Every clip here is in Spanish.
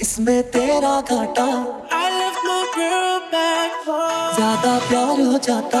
इसमें तेरा घाटा। ज़्यादा प्यार हो जाता।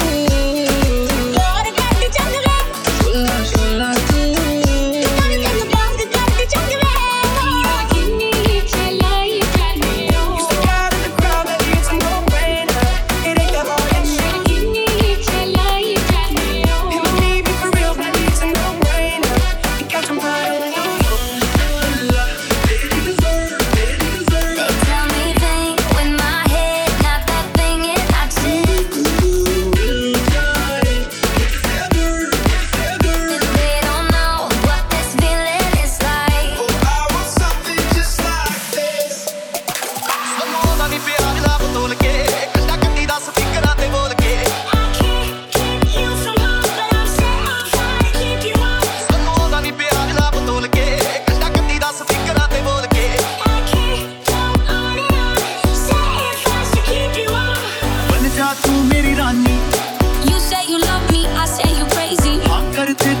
it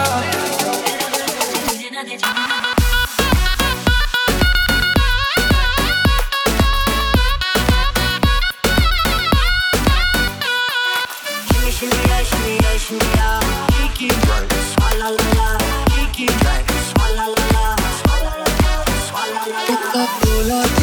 up, pull up.